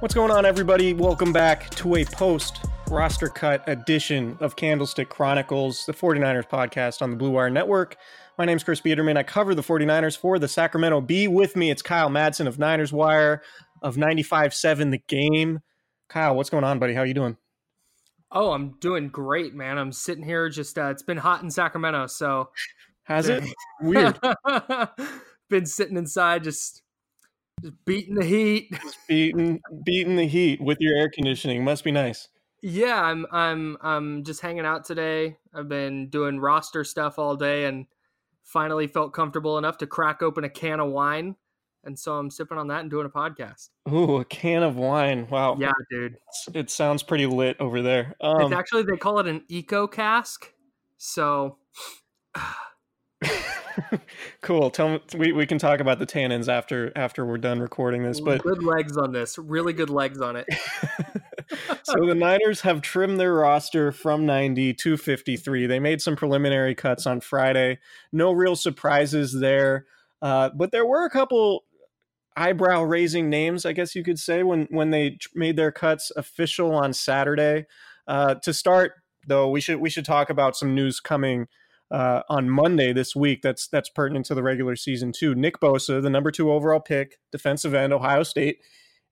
What's going on, everybody? Welcome back to a post roster cut edition of Candlestick Chronicles, the 49ers podcast on the Blue Wire Network. My name's Chris Biderman. I cover the 49ers for the Sacramento Bee. With me, it's Kyle Madsen of Niners Wire of 95.7 The Game. Kyle, what's going on, buddy? How you doing? Oh, I'm doing great, man. I'm sitting here just uh, it's been hot in Sacramento, so Has it? Weird. been sitting inside just just beating the heat. beating, beating the heat with your air conditioning. Must be nice. Yeah, I'm I'm I'm just hanging out today. I've been doing roster stuff all day and finally felt comfortable enough to crack open a can of wine. And so I'm sipping on that and doing a podcast. Ooh, a can of wine. Wow. Yeah, dude. It's- It sounds pretty lit over there. Um, it's actually they call it an eco cask. So cool. Tell me we, we can talk about the tannins after after we're done recording this. But good legs on this. Really good legs on it. so the Niners have trimmed their roster from 90 to 53. They made some preliminary cuts on Friday. No real surprises there. Uh, but there were a couple eyebrow raising names, I guess you could say, when when they made their cuts official on Saturday. Uh, to start, though, we should we should talk about some news coming uh, on Monday this week. That's that's pertinent to the regular season too. Nick Bosa, the number two overall pick, defensive end, Ohio State,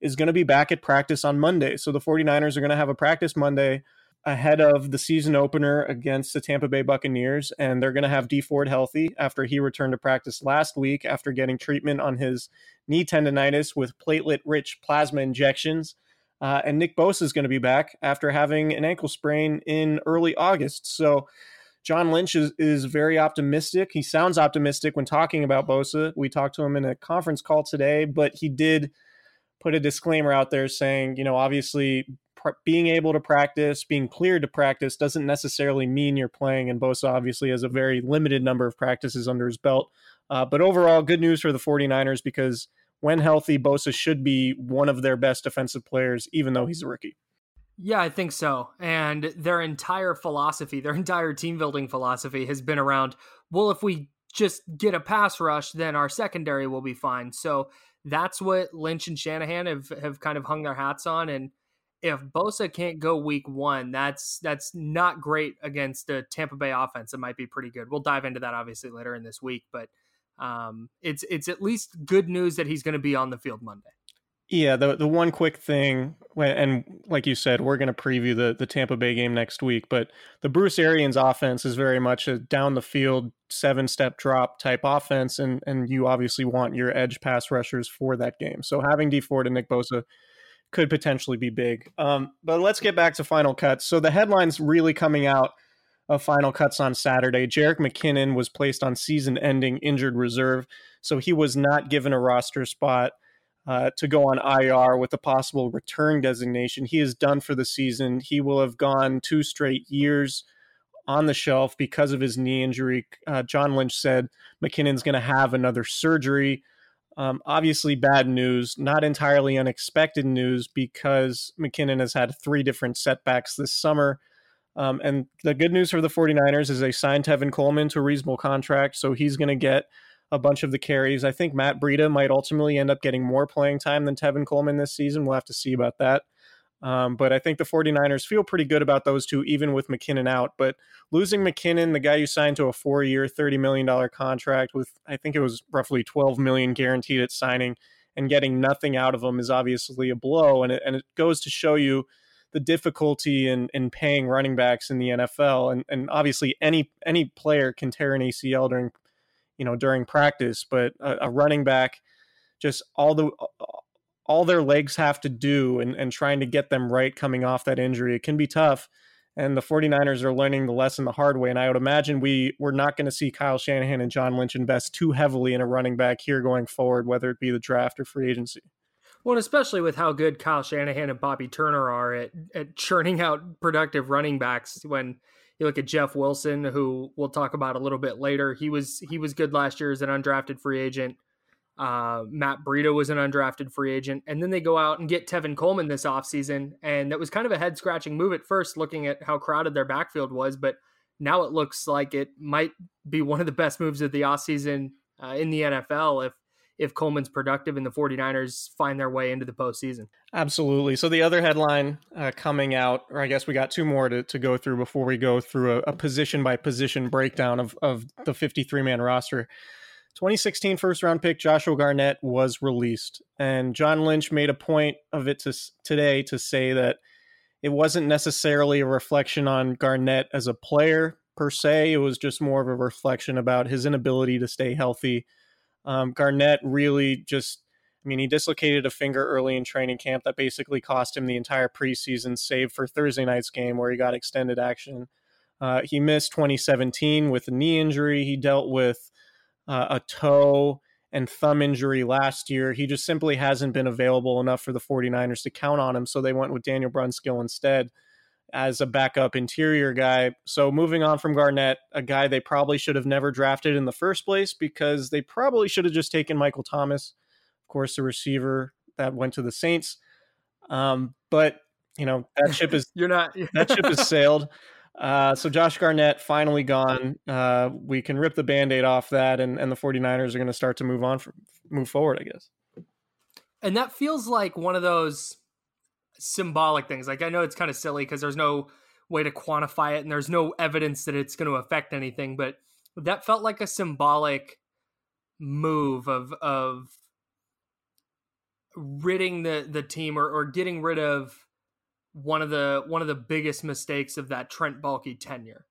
is going to be back at practice on Monday. So the 49ers are going to have a practice Monday ahead of the season opener against the Tampa Bay Buccaneers, and they're going to have Dee Ford healthy after he returned to practice last week after getting treatment on his knee tendonitis with platelet-rich plasma injections. Uh, and Nick Bosa is going to be back after having an ankle sprain in early August. So John Lynch is, is very optimistic. He sounds optimistic when talking about Bosa. We talked to him in a conference call today, but he did put a disclaimer out there saying, you know, obviously pr- being able to practice, being cleared to practice doesn't necessarily mean you're playing. And Bosa obviously has a very limited number of practices under his belt. Uh, but overall, good news for the 49ers because when healthy, Bosa should be one of their best defensive players, even though he's a rookie. Yeah, I think so. And their entire philosophy, their entire team building philosophy has been around, well, if we just get a pass rush, then our secondary will be fine. So that's what Lynch and Shanahan have, have kind of hung their hats on. And if Bosa can't go week one, that's that's not great against a Tampa Bay offense. It might be pretty good. We'll dive into that obviously later in this week, but um, it's it's at least good news that he's going to be on the field Monday. Yeah, the the one quick thing, and like you said, we're going to preview the the Tampa Bay game next week. But the Bruce Arians offense is very much a down the field seven step drop type offense, and and you obviously want your edge pass rushers for that game. So having Dee Ford and Nick Bosa could potentially be big. Um, but let's get back to final cuts. So the headlines really coming out of final cuts on Saturday. Jerick McKinnon was placed on season-ending injured reserve, so he was not given a roster spot uh, to go on IR with a possible return designation. He is done for the season. He will have gone two straight years on the shelf because of his knee injury. Uh, John Lynch said McKinnon's going to have another surgery. Um, obviously, bad news, not entirely unexpected news because McKinnon has had three different setbacks this summer. Um, and the good news for the 49ers is they signed Tevin Coleman to a reasonable contract, so he's going to get a bunch of the carries. I think Matt Breida might ultimately end up getting more playing time than Tevin Coleman this season. We'll have to see about that. Um, but I think the 49ers feel pretty good about those two, even with McKinnon out. But losing McKinnon, the guy you signed to a four year, $30 million contract with, I think it was roughly 12 million guaranteed at signing, and getting nothing out of him is obviously a blow. And it, and it goes to show you the difficulty in, in paying running backs in the NFL. And, and obviously, any any player can tear an ACL during you know during practice, but a, a running back just all the all their legs have to do and, and trying to get them right coming off that injury it can be tough. And the 49ers are learning the lesson the hard way and i would imagine we we're not going to see kyle shanahan and john lynch invest too heavily in a running back here going forward whether it be the draft or free agency. Well, especially with how good Kyle Shanahan and Bobby Turner are at, at churning out productive running backs when you look at Jeff Wilson, who we'll talk about a little bit later. He was he was good last year as an undrafted free agent. Uh, Matt Breida was an undrafted free agent. And then they go out and get Tevin Coleman this offseason. And that was kind of a head scratching move at first, looking at how crowded their backfield was. But now it looks like it might be one of the best moves of the offseason uh, in the NFL if if Coleman's productive and the 49ers find their way into the postseason. Absolutely. So the other headline uh, coming out, or I guess we got two more to, to go through before we go through a, a position by position breakdown of, of the 53 man roster. 2016 first round pick Joshua Garnett was released, and John Lynch made a point of it to, today to say that it wasn't necessarily a reflection on Garnett as a player per se. It was just more of a reflection about his inability to stay healthy um, Garnett really just, I mean, he dislocated a finger early in training camp that basically cost him the entire preseason, save for Thursday night's game where he got extended action. Uh, he missed 2017 with a knee injury. He dealt with uh, a toe and thumb injury last year. He just simply hasn't been available enough for the 49ers to count on him. So they went with Daniel Brunskill instead as a backup interior guy. So moving on from Garnett, a guy they probably should have never drafted in the first place because they probably should have just taken Michael Thomas, of course, the receiver that went to the Saints. Um, but you know that ship is you're not that ship has sailed. Uh, so Josh Garnett finally gone. Uh, we can rip the band-aid off that and, and the 49ers are going to start to move on from move forward, I guess. And that feels like one of those symbolic things. Like I know it's kind of silly because there's no way to quantify it and there's no evidence that it's going to affect anything, but that felt like a symbolic move of of ridding the the team or, or getting rid of one of the one of the biggest mistakes of that Trent Baalke tenure.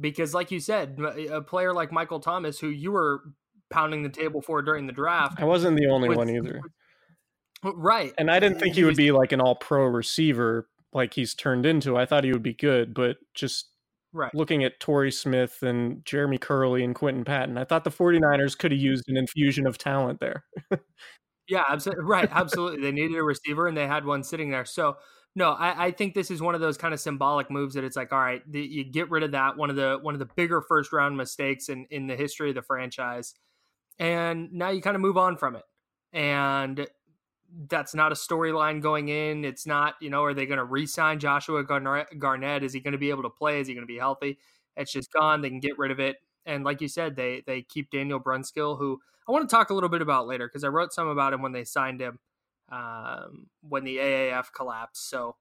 Because like you said, a player like Michael Thomas who you were pounding the table for during the draft. I wasn't the only one either. Right. And I didn't think he would be like an all pro receiver like he's turned into. I thought he would be good, but just right. looking at Torrey Smith and Jeremy Kerley and Quinton Patton, I thought the 49ers could have used an infusion of talent there. yeah, absolutely. Right. Absolutely. they needed a receiver and they had one sitting there. So, no, I, I, think this is one of those kind of symbolic moves that it's like, all right, the, you get rid of that one of the one of the bigger first round mistakes in in the history of the franchise, and now you kind of move on from it. And that's not a storyline going in. It's not, you know, are they going to re-sign Joshua Garnett? Is he going to be able to play? Is he going to be healthy? It's just gone. They can get rid of it. And like you said, they they keep Daniel Brunskill, who I want to talk a little bit about later because I wrote some about him when they signed him um, when the AAF collapsed. So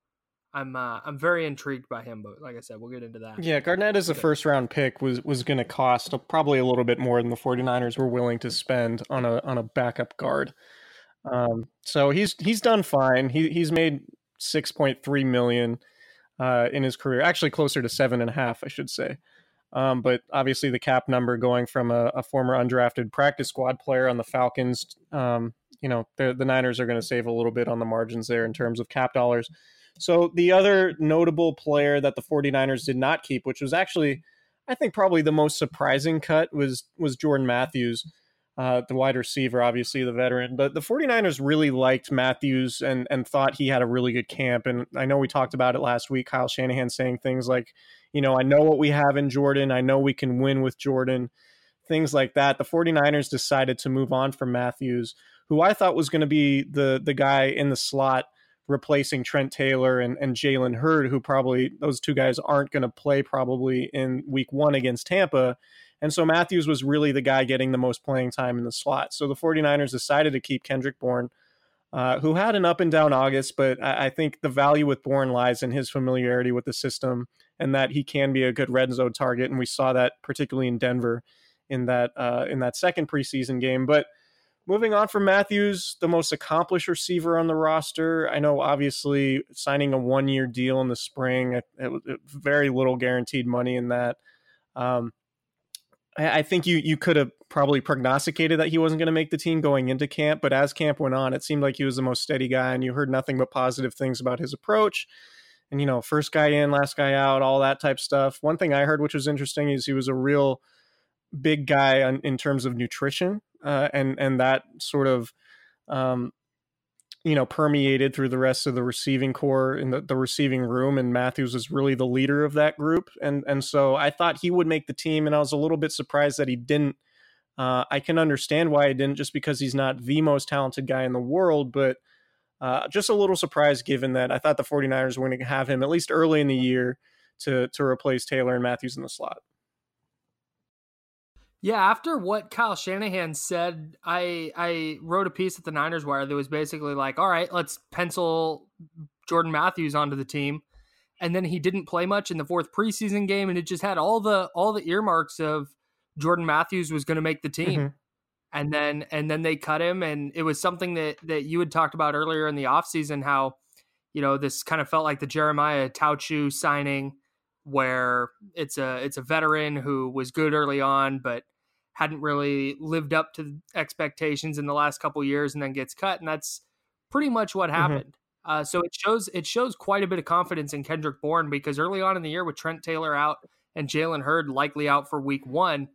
I'm uh, I'm very intrigued by him, but like I said, we'll get into that. Yeah, Garnett as a first round pick was was going to cost probably a little bit more than the 49ers were willing to spend on a on a backup guard. Um, so he's he's done fine. He he's made 6.3 million uh, in his career, actually closer to seven and a half, I should say. Um, but obviously, the cap number going from a, a, former undrafted practice squad player on the Falcons, um, you know, the, the Niners are going to save a little bit on the margins there in terms of cap dollars. So the other notable player that the 49ers did not keep, which was actually, I think, probably the most surprising cut, was was Jordan Matthews, uh, the wide receiver, obviously the veteran. But the 49ers really liked Matthews and and thought he had a really good camp. And I know we talked about it last week. Kyle Shanahan saying things like, you know, I know what we have in Jordan. I know we can win with Jordan. Things like that. The 49ers decided to move on from Matthews, who I thought was going to be the the guy in the slot replacing Trent Taylor and, and Jalen Hurd, who probably those two guys aren't going to play probably in week one against Tampa. And so Matthews was really the guy getting the most playing time in the slot. So the 49ers decided to keep Kendrick Bourne, uh, who had an up and down August, but I, I, think the value with Bourne lies in his familiarity with the system and that he can be a good red zone target. And we saw that particularly in Denver in that uh, in that second preseason game. But moving on from Matthews, the most accomplished receiver on the roster. I know, obviously, signing a one year deal in the spring, it, it, it, very little guaranteed money in that. Um, I, think you you could have probably prognosticated that he wasn't going to make the team going into camp, but as camp went on, it seemed like he was the most steady guy, and you heard nothing but positive things about his approach. And you know, first guy in, last guy out, all that type stuff. One thing I heard, which was interesting, is he was a real big guy on, in terms of nutrition uh, and and that sort of um, you know permeated through the rest of the receiving corps in the, the receiving room and matthews was really the leader of that group. And and so i thought he would make the team and i was a little bit surprised that he didn't. Uh, i can understand why he didn't just because he's not the most talented guy in the world but uh, just a little surprised given that i thought the 49ers were going to have him at least early in the year to to replace taylor and matthews in the slot yeah, after what Kyle Shanahan said, I I wrote a piece at the Niners Wire that was basically like, all right, let's pencil Jordan Matthews onto the team. And then he didn't play much in the fourth preseason game, and it just had all the all the earmarks of Jordan Matthews was going to make the team. Mm-hmm. And then and then they cut him, and it was something that that you had talked about earlier in the offseason, how you know this kind of felt like the Jeremiah Attaochu signing where it's a it's a veteran who was good early on, but hadn't really lived up to expectations in the last couple years, and then gets cut, and that's pretty much what mm-hmm. happened. Mm-hmm. Uh, so it shows it shows quite a bit of confidence in Kendrick Bourne because early on in the year, with Trent Taylor out and Jalen Hurd likely out for Week One,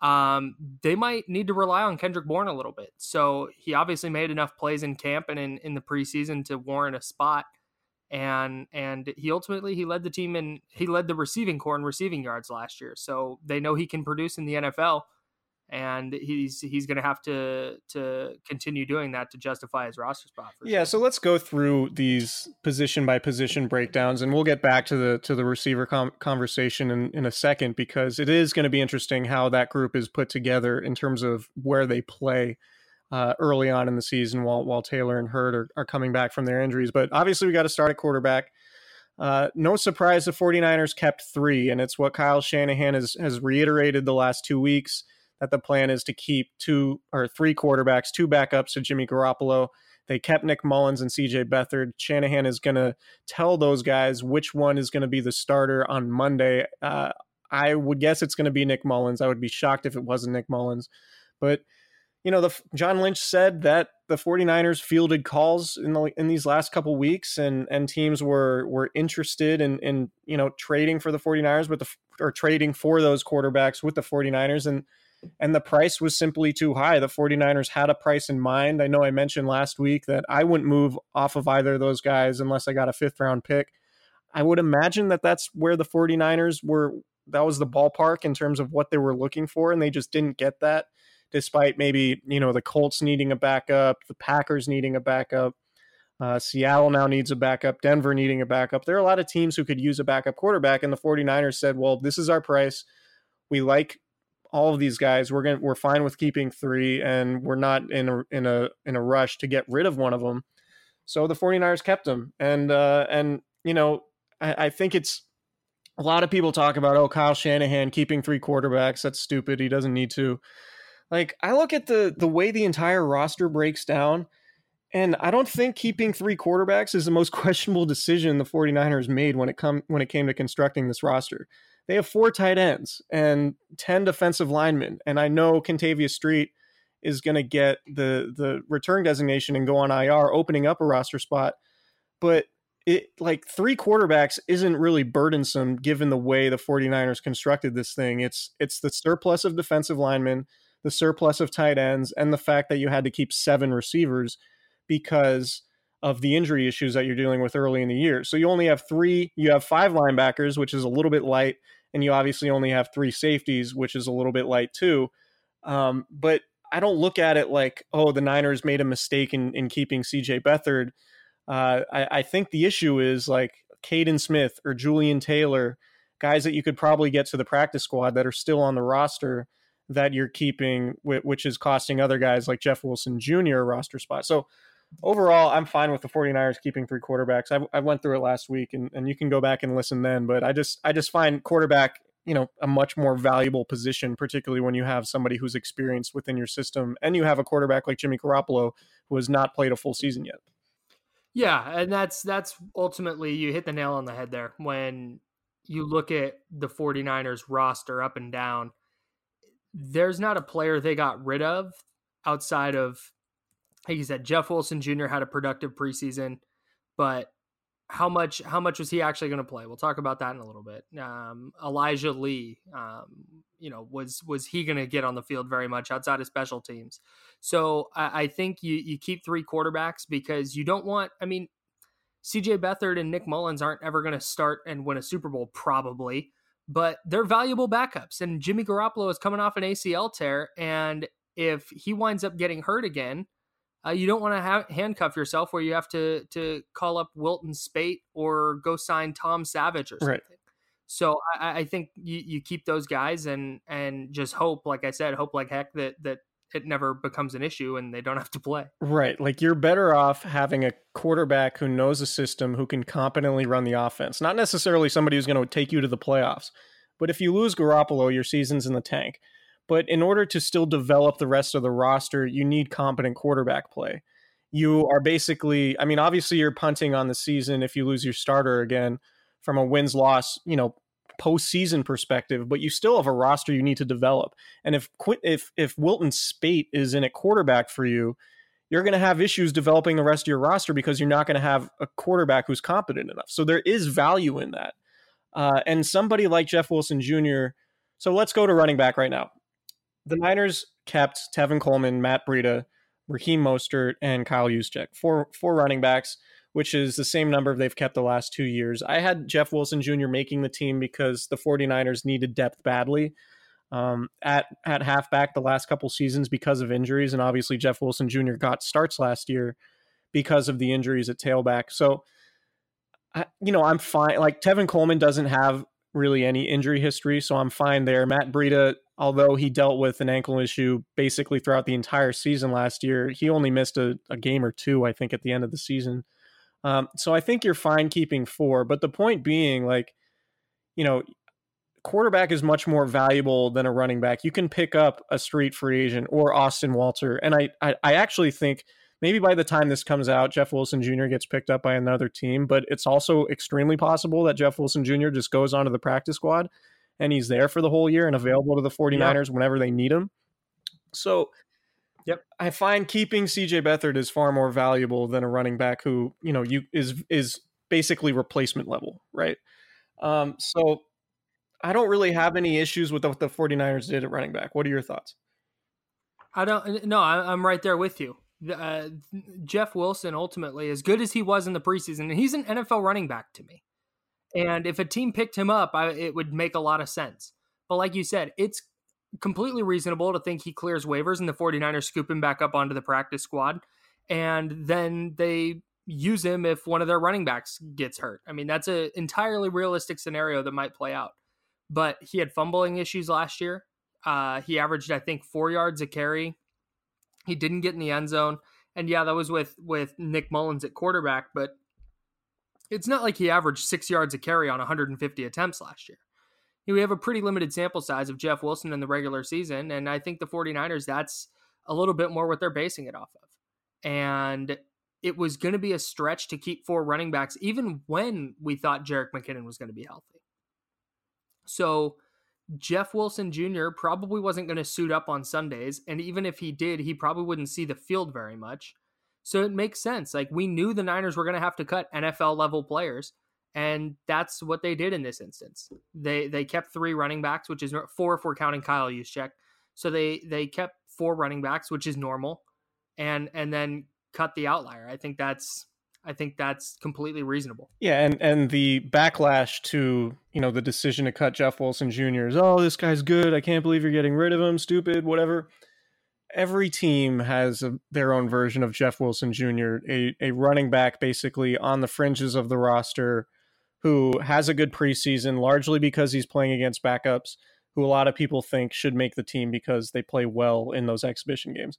um, they might need to rely on Kendrick Bourne a little bit. So he obviously made enough plays in camp and in, in the preseason to warrant a spot and and he ultimately he led the team and he led the receiving corps in receiving yards last year. So they know he can produce in the NFL, and he's he's going to have to to continue doing that to justify his roster spot. yeah, sure. so let's go through these position by position breakdowns, and we'll get back to the to the receiver com- conversation in in a second because it is going to be interesting how that group is put together in terms of where they play uh, early on in the season while while Taylor and Hurd are, are coming back from their injuries. But obviously, we got to start at quarterback. Uh, no surprise, the 49ers kept three, and it's what Kyle Shanahan has, has reiterated the last two weeks that the plan is to keep two or three quarterbacks, two backups to Jimmy Garoppolo. They kept Nick Mullens and CJ Beathard. Shanahan is going to tell those guys which one is going to be the starter on Monday. Uh, I would guess it's going to be Nick Mullens. I would be shocked if it wasn't Nick Mullens. But you know, the John Lynch said that the 49ers fielded calls in the, in these last couple weeks and and teams were were interested in in you know trading for the 49ers with the or trading for those quarterbacks with the 49ers and and the price was simply too high. The 49ers had a price in mind. I know I mentioned last week that I wouldn't move off of either of those guys unless I got a fifth round pick. I would imagine that that's where the 49ers were that was the ballpark in terms of what they were looking for and they just didn't get that despite maybe you know the Colts needing a backup, the Packers needing a backup. Uh, Seattle now needs a backup, Denver needing a backup. There are a lot of teams who could use a backup quarterback, and the 49ers said, well, this is our price. We like all of these guys. We're going we're fine with keeping three, and we're not in a in a in a rush to get rid of one of them. So the 49ers kept them. And uh, and you know, I, I think it's a lot of people talk about oh Kyle Shanahan keeping three quarterbacks. That's stupid. He doesn't need to. Like I look at the the way the entire roster breaks down, and I don't think keeping three quarterbacks is the most questionable decision the 49ers made when it come when it came to constructing this roster. They have four tight ends and 10 defensive linemen. And I know Kentavius Street is going to get the the return designation and go on IR, opening up a roster spot. But it like three quarterbacks isn't really burdensome given the way the 49ers constructed this thing. It's it's the surplus of defensive linemen, the surplus of tight ends, and the fact that you had to keep seven receivers because of the injury issues that you're dealing with early in the year. So you only have three, you have five linebackers, which is a little bit light, and you obviously only have three safeties, which is a little bit light too. Um, but I don't look at it like, oh, the Niners made a mistake in, in keeping CJ Beathard. Uh, I, I think the issue is like Kaden Smith or Julian Taylor, guys that you could probably get to the practice squad that are still on the roster that you're keeping, which is costing other guys like Jeff Wilson Jr. roster spot. So overall, I'm fine with the 49ers keeping three quarterbacks. I, I went through it last week, and, and you can go back and listen then. But I just I just find quarterback you know a much more valuable position, particularly when you have somebody who's experienced within your system, and you have a quarterback like Jimmy Garoppolo who has not played a full season yet. Yeah, and that's that's ultimately you hit the nail on the head there when you look at the 49ers roster up and down. There's not a player they got rid of outside of like you said, Jeff Wilson Jr. had a productive preseason, but how much how much was he actually going to play? We'll talk about that in a little bit. Um, Elijah Lee, um, you know, was was he going to get on the field very much outside of special teams? So I, I, think you you keep three quarterbacks because you don't want. I mean, C.J. Beathard and Nick Mullens aren't ever going to start and win a Super Bowl probably, but they're valuable backups. And Jimmy Garoppolo is coming off an ACL tear, and if he winds up getting hurt again uh, you don't want to ha- handcuff yourself where you have to to call up Wilton Speight or go sign Tom Savage or something. Right. So I, I think you, you keep those guys and and just hope, like I said, hope like heck that that it never becomes an issue and they don't have to play. Right. Like you're better off having a quarterback who knows the system, who can competently run the offense. Not necessarily somebody who's going to take you to the playoffs. But if you lose Garoppolo, your season's in the tank. But in order to still develop the rest of the roster, you need competent quarterback play. You are basically, I mean, obviously you're punting on the season if you lose your starter again from a wins loss, you know, postseason perspective, but you still have a roster you need to develop. And if if if Wilton Speight is in a quarterback for you, you're going to have issues developing the rest of your roster because you're not going to have a quarterback who's competent enough. So there is value in that. Uh, and somebody like Jeff Wilson Jr. So let's go to running back right now the Niners kept Tevin Coleman, Matt Breida, Raheem Mostert, and Kyle Juszczyk, four four running backs, which is the same number they've kept the last two years. I had Jeff Wilson Jr. making the team because the 49ers needed depth badly um, at at halfback the last couple seasons because of injuries, and obviously Jeff Wilson Jr. got starts last year because of the injuries at tailback. So, I, you know, I'm fine. Like Tevin Coleman doesn't have really any injury history, so I'm fine there. Matt Breida although he dealt with an ankle issue basically throughout the entire season last year, he only missed a, a game or two, I think, at the end of the season. Um, so I think you're fine keeping four. But the point being, like, you know, quarterback is much more valuable than a running back. You can pick up a street free agent or Austin Walter. And I, I, I actually think maybe by the time this comes out, Jeff Wilson Jr. gets picked up by another team, but it's also extremely possible that Jeff Wilson Jr. just goes onto the practice squad and he's there for the whole year and available to the 49ers whenever they need him. So, yep, I find keeping CJ Beathard is far more valuable than a running back who, you know, you is is basically replacement level, right? Um, so I don't really have any issues with what the 49ers did at running back. What are your thoughts? I don't no, I'm right there with you. Uh, Jeff Wilson ultimately, as good as he was in the preseason, and he's an NFL running back to me. And if a team picked him up, I, it would make a lot of sense. But like you said, it's completely reasonable to think he clears waivers and the 49ers scoop him back up onto the practice squad. And then they use him if one of their running backs gets hurt. I mean, that's an entirely realistic scenario that might play out. But he had fumbling issues last year. Uh, he averaged, I think, four yards a carry. He didn't get in the end zone. And yeah, that was with with Nick Mullens at quarterback, but it's not like he averaged six yards a carry on 150 attempts last year. We have a pretty limited sample size of Jeff Wilson in the regular season, and I think the 49ers, that's a little bit more what they're basing it off of. And it was going to be a stretch to keep four running backs, even when we thought Jerick McKinnon was going to be healthy. So Jeff Wilson Jr. probably wasn't going to suit up on Sundays. And even if he did, he probably wouldn't see the field very much. So it makes sense. Like we knew the Niners were going to have to cut NFL level players. And that's what they did in this instance. They they kept three running backs, which is four if we're counting Kyle Juszczyk. So they they kept four running backs, which is normal, and and then cut the outlier. I think that's I think that's completely reasonable. Yeah, and and the backlash to you know the decision to cut Jeff Wilson Jr. is oh this guy's good. I can't believe you're getting rid of him. Stupid, whatever. Every team has a, their own version of Jeff Wilson Jr. A a running back basically on the fringes of the roster who has a good preseason largely because he's playing against backups who a lot of people think should make the team because they play well in those exhibition games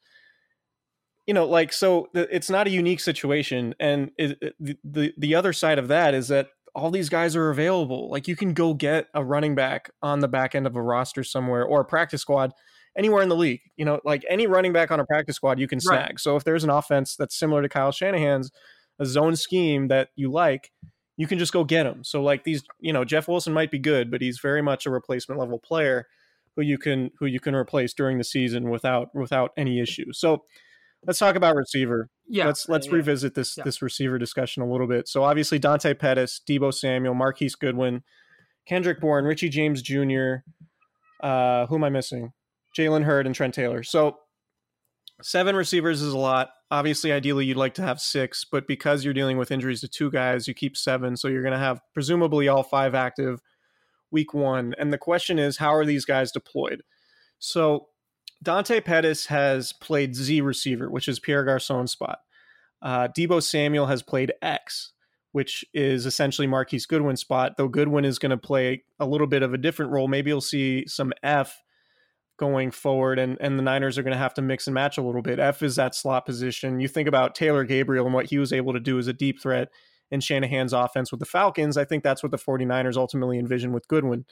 you know like so it's not a unique situation and it, it, the the other side of that is that all these guys are available like you can go get a running back on the back end of a roster somewhere or a practice squad anywhere in the league you know like any running back on a practice squad you can snag right. so if there's an offense that's similar to Kyle Shanahan's a zone scheme that you like you can just go get him so like these you know Jeff Wilson might be good but he's very much a replacement level player who you can who you can replace during the season without without any issue so let's talk about receiver. Yeah, let's let's yeah. revisit this yeah. this receiver discussion a little bit. So obviously Dante Pettis, Deebo Samuel, Marquise Goodwin, Kendrick Bourne, Richie James Jr. Uh, who am I missing? Jalen Hurd and Trent Taylor. So seven receivers is a lot. Obviously, ideally you'd like to have six, but because you're dealing with injuries to two guys, you keep seven. So you're going to have presumably all five active week one. And the question is, how are these guys deployed? So Dante Pettis has played Z receiver, which is Pierre Garcon's spot. Uh, Deebo Samuel has played X, which is essentially Marquise Goodwin's spot, though Goodwin is going to play a little bit of a different role. Maybe you'll see some F going forward, and, and the Niners are going to have to mix and match a little bit. F is that slot position. You think about Taylor Gabriel and what he was able to do as a deep threat in Shanahan's offense with the Falcons. I think that's what the 49ers ultimately envision with Goodwin.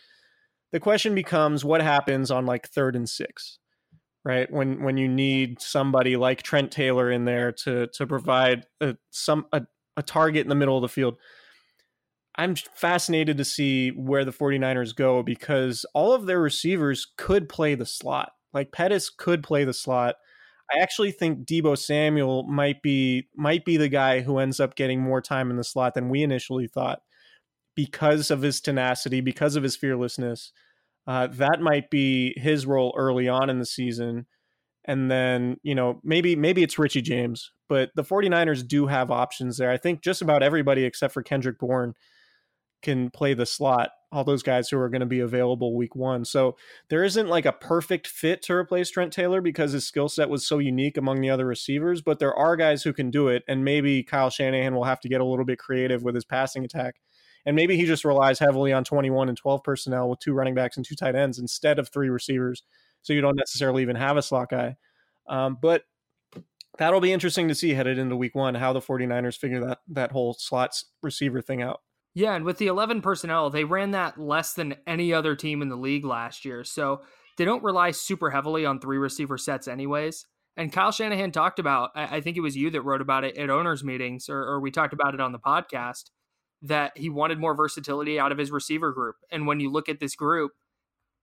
The question becomes what happens on like third and six? right? When when you need somebody like Trent Taylor in there to to provide a, some a, a target in the middle of the field. I'm fascinated to see where the 49ers go because all of their receivers could play the slot. Like Pettis could play the slot. I actually think Deebo Samuel might be might be the guy who ends up getting more time in the slot than we initially thought because of his tenacity, because of his fearlessness uh, that might be his role early on in the season. And then, you know, maybe maybe it's Richie James, but the 49ers do have options there. I think just about everybody except for Kendrick Bourne can play the slot, all those guys who are going to be available week one. So there isn't like a perfect fit to replace Trent Taylor because his skill set was so unique among the other receivers, but there are guys who can do it. And maybe Kyle Shanahan will have to get a little bit creative with his passing attack and maybe he just relies heavily on 21 and 12 personnel with two running backs and two tight ends instead of three receivers. So you don't necessarily even have a slot guy. Um, but that'll be interesting to see headed into week one how the 49ers figure that, that whole slots receiver thing out. Yeah, and with the 11 personnel, they ran that less than any other team in the league last year. So they don't rely super heavily on three receiver sets, anyways. And Kyle Shanahan talked about, I think it was you that wrote about it at owners' meetings, or, or we talked about it on the podcast, that he wanted more versatility out of his receiver group. And when you look at this group,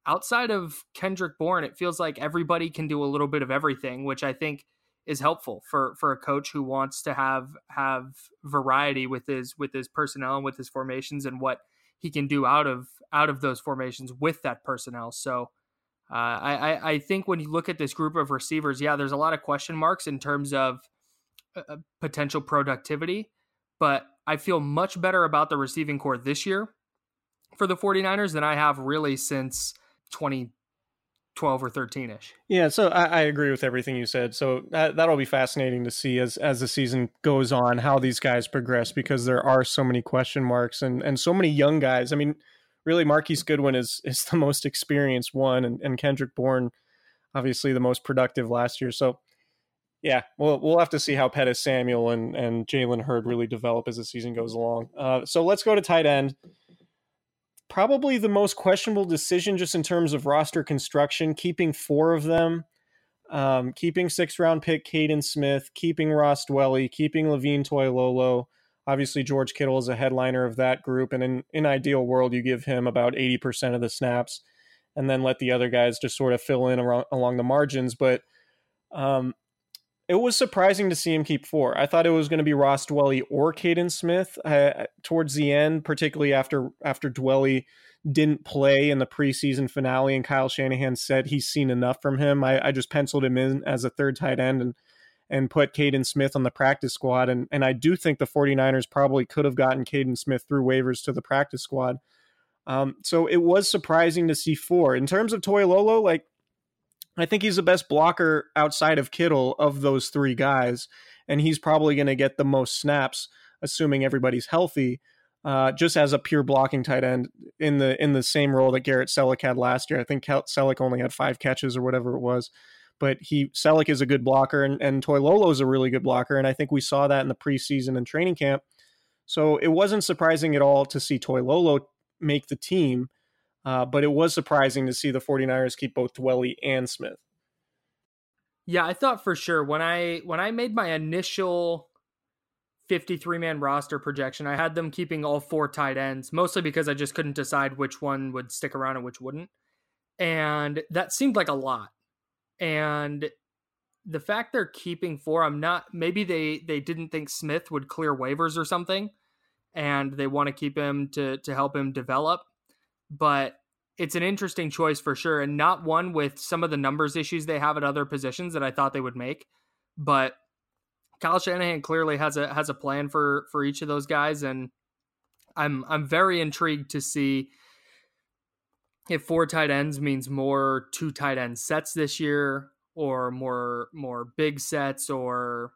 outside of Kendrick Bourne, it feels like everybody can do a little bit of everything, which I think is helpful for for a coach who wants to have have variety with his with his personnel and with his formations and what he can do out of out of those formations with that personnel. So uh, I I think when you look at this group of receivers, yeah, there's a lot of question marks in terms of uh, uh potential productivity, but I feel much better about the receiving corps this year for the 49ers than I have really since 2012 or 13 ish. Yeah, so I, I, agree with everything you said. So that, that'll be fascinating to see as as the season goes on how these guys progress because there are so many question marks and and so many young guys. I mean, really, Marquise Goodwin is is the most experienced one, and, and Kendrick Bourne, obviously the most productive last year. So yeah, we'll we'll have to see how Pettis Samuel and and Jalen Hurd really develop as the season goes along. Uh, so let's go to tight end. Probably the most questionable decision, just in terms of roster construction, keeping four of them, um, keeping six round pick Kaden Smith, keeping Ross Dwelley, keeping Levine Toilolo. Obviously, George Kittle is a headliner of that group, and in in ideal world, you give him about eighty percent of the snaps, and then let the other guys just sort of fill in around, along the margins. But um, it was surprising to see him keep four. I thought it was going to be Ross Dwelley or Kaden Smith uh, towards the end, particularly after after Dwelley didn't play in the preseason finale, and Kyle Shanahan said he's seen enough from him. I, I just penciled him in as a third tight end and and put Kaden Smith on the practice squad. And and I do think the 49ers probably could have gotten Kaden Smith through waivers to the practice squad. Um, so it was surprising to see four. In terms of Toilolo, like I think he's the best blocker outside of Kittle of those three guys, and he's probably going to get the most snaps, assuming everybody's healthy. Uh, just as a pure blocking tight end in the in the same role that Garrett Celek had last year. I think Celek only had five catches or whatever it was, but he Celek is a good blocker and, and Toilolo is a really good blocker, and I think we saw that in the preseason and training camp. So it wasn't surprising at all to see Toilolo make the team. Uh, but it was surprising to see the 49ers keep both Dwelley and Smith. Yeah, I thought for sure when I when I made my initial 53 man roster projection, I had them keeping all four tight ends, mostly because I just couldn't decide which one would stick around and which wouldn't. And that seemed like a lot. And the fact they're keeping four, I'm not maybe they they didn't think Smith would clear waivers or something and they want to keep him to to help him develop but it's an interesting choice for sure, and not one with some of the numbers issues they have at other positions that I thought they would make. But Kyle Shanahan clearly has a has a plan for for each of those guys, and I'm I'm very intrigued to see if four tight ends means more two tight end sets this year, or more more big sets, or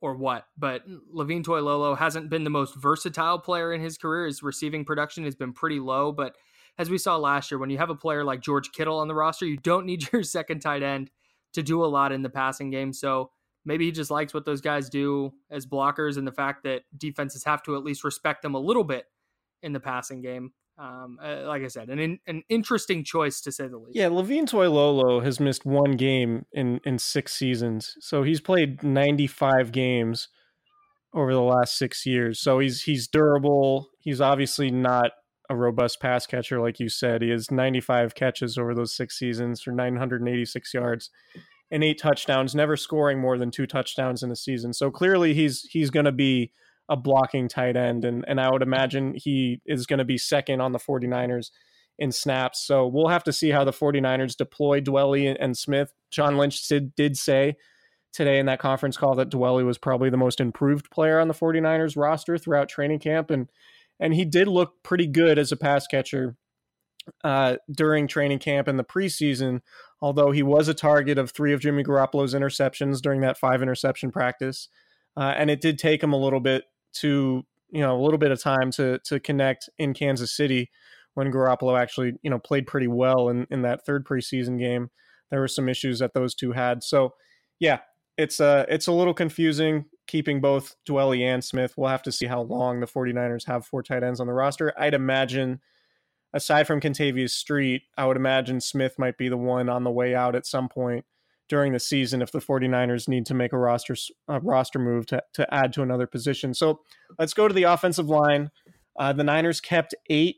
or what. But Levine Toilolo hasn't been the most versatile player in his career. His receiving production has been pretty low, but as we saw last year, when you have a player like George Kittle on the roster, you don't need your second tight end to do a lot in the passing game. So maybe he just likes what those guys do as blockers and the fact that defenses have to at least respect them a little bit in the passing game. Um, uh, like I said, an in, an interesting choice to say the least. Yeah, Levine Toilolo has missed one game in in six seasons, so he's played ninety five games over the last six years. So he's he's durable. He's obviously not a robust pass catcher, like you said. He has ninety five catches over those six seasons for nine hundred and eighty six yards and eight touchdowns, never scoring more than two touchdowns in a season. So clearly, he's he's going to be a blocking tight end. And, and I would imagine he is going to be second on the 49ers in snaps. So we'll have to see how the 49ers deploy Dwelley and Smith. John Lynch did, did say today in that conference call that Dwelley was probably the most improved player on the 49ers roster throughout training camp. And, and he did look pretty good as a pass catcher uh, during training camp and the preseason, although he was a target of three of Jimmy Garoppolo's interceptions during that five interception practice. Uh, and it did take him a little bit to you know a little bit of time to to connect in Kansas City when Garoppolo actually you know played pretty well in in that third preseason game. There were some issues that those two had. So yeah, it's uh it's a little confusing keeping both Dwelley and Smith. We'll have to see how long the 49ers have four tight ends on the roster. I'd imagine aside from Kentavius Street, I would imagine Smith might be the one on the way out at some point during the season if the 49ers need to make a roster a roster move to, to add to another position. So let's go to the offensive line. Uh, the Niners kept eight,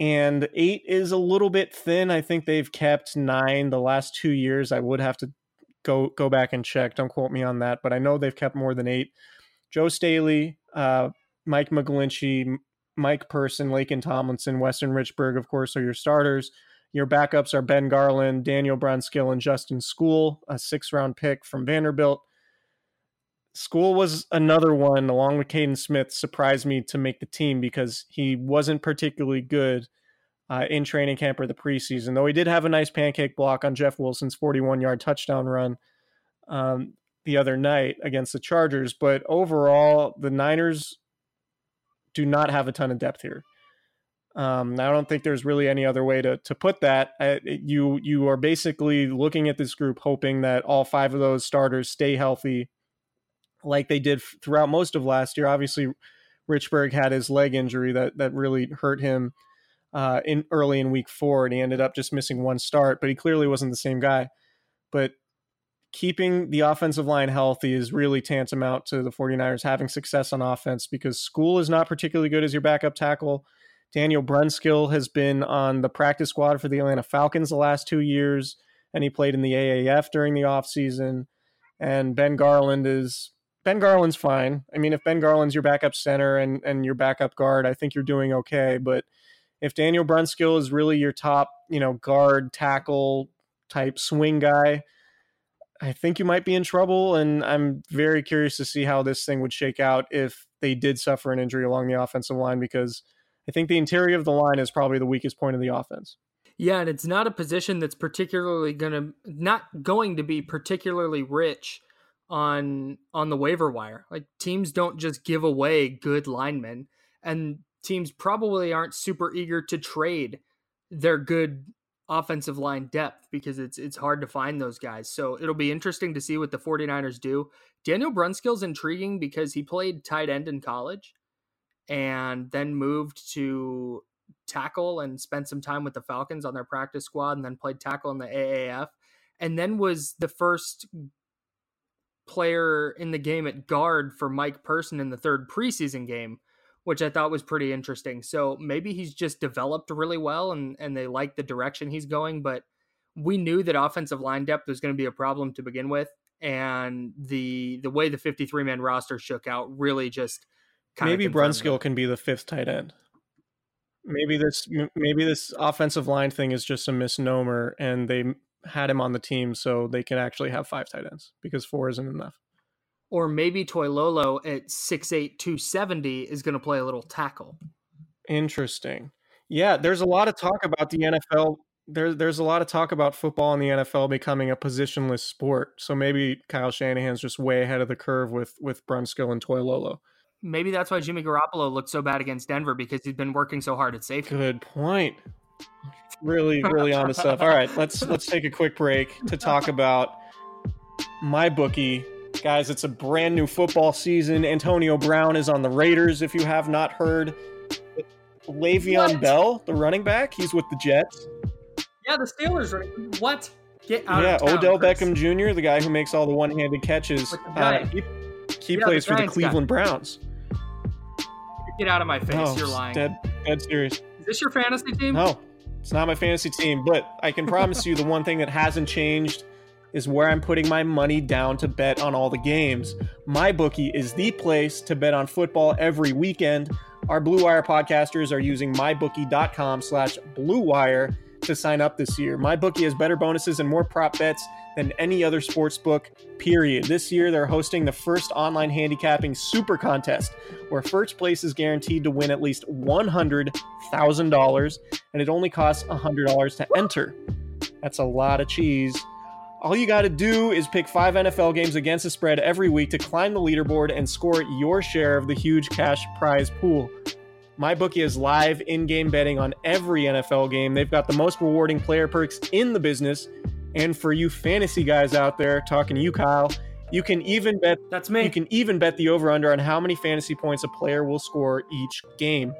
and eight is a little bit thin. I think they've kept nine the last two years. I would have to go go back and check. Don't quote me on that, but I know they've kept more than eight. Joe Staley, uh, Mike McGlinchey, Mike Person, Laken Tomlinson, Weston Richburg, of course, are your starters. Your backups are Ben Garland, Daniel Brunskill, and Justin Skule, a six round pick from Vanderbilt. Skule was another one, along with Kaden Smith, surprised me to make the team because he wasn't particularly good uh, in training camp or the preseason, though he did have a nice pancake block on Jeff Wilson's 41 yard touchdown run um, the other night against the Chargers. But overall, the Niners do not have a ton of depth here. Um, I don't think there's really any other way to to put that. Uh, you you are basically looking at this group, hoping that all five of those starters stay healthy, like they did throughout most of last year. Obviously, Richburg had his leg injury that that really hurt him uh, in early in week four, and he ended up just missing one start. But he clearly wasn't the same guy. But keeping the offensive line healthy is really tantamount to the 49ers having success on offense because Skule is not particularly good as your backup tackle. Daniel Brunskill has been on the practice squad for the Atlanta Falcons the last two years, and he played in the AAF during the offseason. And Ben Garland is Ben Garland's fine. I mean, if Ben Garland's your backup center and, and your backup guard, I think you're doing okay. But if Daniel Brunskill is really your top, you know, guard, tackle type swing guy, I think you might be in trouble. And I'm very curious to see how this thing would shake out if they did suffer an injury along the offensive line, because I think the interior of the line is probably the weakest point of the offense. Yeah, and it's not a position that's particularly to not going to be particularly rich on on the waiver wire. Like teams don't just give away good linemen and teams probably aren't super eager to trade their good offensive line depth because it's it's hard to find those guys. So it'll be interesting to see what the 49ers do. Daniel Brunskill's intriguing because he played tight end in college and then moved to tackle and spent some time with the Falcons on their practice squad and then played tackle in the AAF and then was the first player in the game at guard for Mike Person in the third preseason game which I thought was pretty interesting. So maybe he's just developed really well and, and they like the direction he's going, but we knew that offensive line depth was going to be a problem to begin with. And the the way the 53 man roster shook out really just maybe Brunskill can be the fifth tight end. Maybe this maybe this offensive line thing is just a misnomer and they had him on the team so they can actually have five tight ends because four isn't enough or maybe Toilolo at 6'8", 270 is going to play a little tackle. Interesting. Yeah, there's a lot of talk about the NFL. There, there's a lot of talk about football in the NFL becoming a positionless sport. So maybe Kyle Shanahan's just way ahead of the curve with with Brunskill and Toilolo. Maybe that's why Jimmy Garoppolo looked so bad against Denver because he's been working so hard at safety. Good point. Really, really on the stuff. All right, let's let's take a quick break to talk about my bookie Guys, it's a brand new football season. Antonio Brown is on the Raiders, if you have not heard. Le'Veon what? Bell, the running back, he's with the Jets. Yeah, the Steelers running. What? Get out yeah, of town, Odell Chris. Beckham Jr., the guy who makes all the one-handed catches. Uh, he, he yeah, plays the for the Cleveland guy. Browns. Get out of my face! No, You're lying. Dead, dead serious. Is this your fantasy team? No, it's not my fantasy team. But I can promise you, the one thing that hasn't changed is where I'm putting my money down to bet on all the games. My bookie is the place to bet on football every weekend. Our Blue Wire podcasters are using mybookie.com slash Blue Wire to sign up this year. My bookie has better bonuses and more prop bets than any other sports book, period. This year, they're hosting the first online handicapping super contest where first place is guaranteed to win at least $100,000, and it only costs $100 to enter. That's a lot of cheese. All you got to do is pick five NFL games against the spread every week to climb the leaderboard and score your share of the huge cash prize pool. MyBookie is live in game betting on every NFL game. They've got the most rewarding player perks in the business. And for you fantasy guys out there, talking to you, Kyle, you can even bet that's me. You can even bet the over under on how many fantasy points a player will score each game.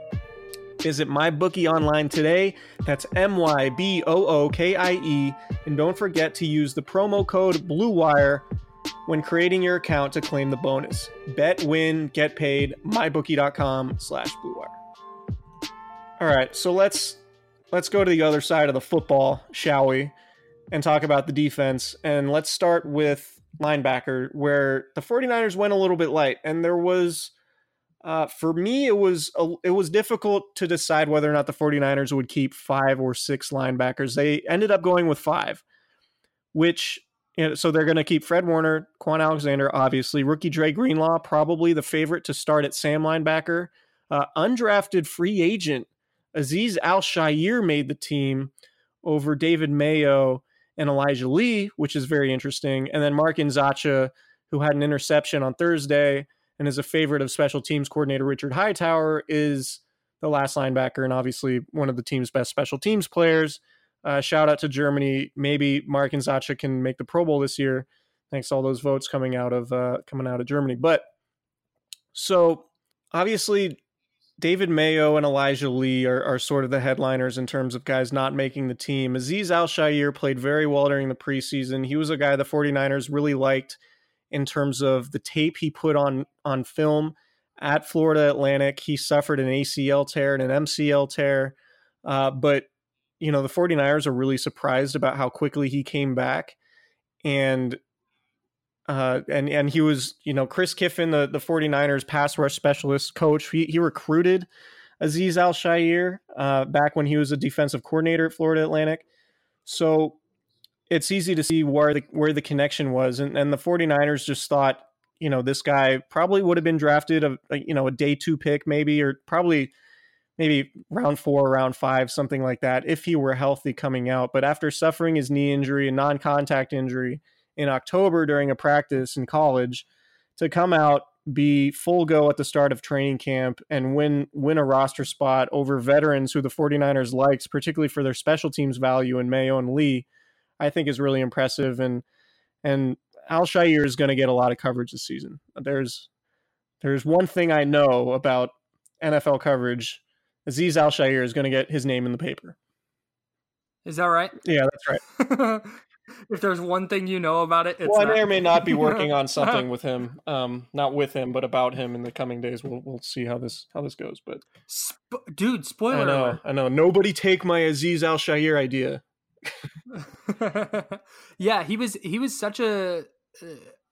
Visit MyBookie online today. That's M Y B O O K I E. And don't forget to use the promo code BLUEWIRE when creating your account to claim the bonus. Bet, win, get paid. MyBookie.com slash BlueWire. All right, so let's let's go to the other side of the football, shall we? And talk about the defense. And let's start with linebacker, where the 49ers went a little bit light. And there was uh, for me, it was a, it was difficult to decide whether or not the 49ers would keep five or six linebackers. They ended up going with five, which you know, so they're going to keep Fred Warner, Kwon Alexander, obviously rookie Dre Greenlaw, probably the favorite to start at Sam linebacker. Uh, undrafted free agent Azeez Al-Shaair made the team over David Mayo and Elijah Lee, which is very interesting. And then Mark Nzeocha, who had an interception on Thursday and is a favorite of special teams coordinator Richard Hightower, is the last linebacker, and obviously one of the team's best special teams players. Uh, shout out to Germany. Maybe Mark Nzeocha can make the Pro Bowl this year, thanks to all those votes coming out of uh, coming out of Germany. But so obviously, David Mayo and Elijah Lee are, are sort of the headliners in terms of guys not making the team. Azeez Al-Shaair played very well during the preseason. He was a guy the 49ers really liked in terms of the tape he put on on film at Florida Atlantic. He suffered an ACL tear and an MCL tear. Uh, but, you know, the 49ers are really surprised about how quickly he came back. And uh, and and he was, you know, Chris Kiffin, the, the 49ers pass rush specialist coach, he, he recruited Azeez Al-Shaair uh, back when he was a defensive coordinator at Florida Atlantic. So it's easy to see where the where the connection was. And, and the 49ers just thought, you know, this guy probably would have been drafted a, a you know, a day two pick maybe, or probably maybe round four, round five, something like that, if he were healthy coming out. But after suffering his knee injury, a non-contact injury, in October during a practice in college to come out, be full go at the start of training camp, and win win a roster spot over veterans who the 49ers likes, particularly for their special teams value in Mayo and Lee, I think is really impressive. And and Al-Shaair is going to get a lot of coverage this season. There's there's one thing I know about NFL coverage. Azeez Al-Shaair is going to get his name in the paper. Is that right? Yeah, that's right. if there's one thing you know about it, well, I may or may not be working on something with him. Um, not with him, but about him in the coming days. We'll we'll see how this how this goes. But Sp- dude, spoiler! I know. I know. Nobody take my Azeez Al-Shaair idea. yeah, he was he was such a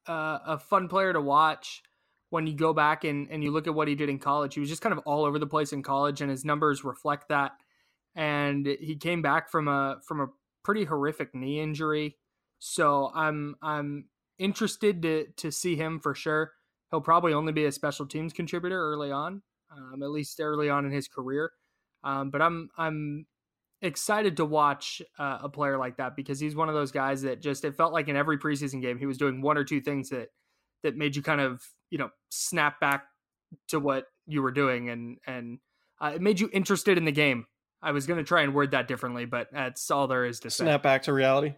uh, a fun player to watch when you go back and, and you look at what he did in college. He was just kind of all over the place in college, and his numbers reflect that. And he came back from a from a pretty horrific knee injury. So I'm I'm interested to to see him for sure. He'll probably only be a special teams contributor early on, um, at least early on in his career. Um, but I'm I'm excited to watch uh, a player like that because he's one of those guys that just it felt like in every preseason game he was doing one or two things that that made you kind of you know snap back to what you were doing and and uh, it made you interested in the game I was going to try and word that differently, but that's all there is to say. Snap back to reality.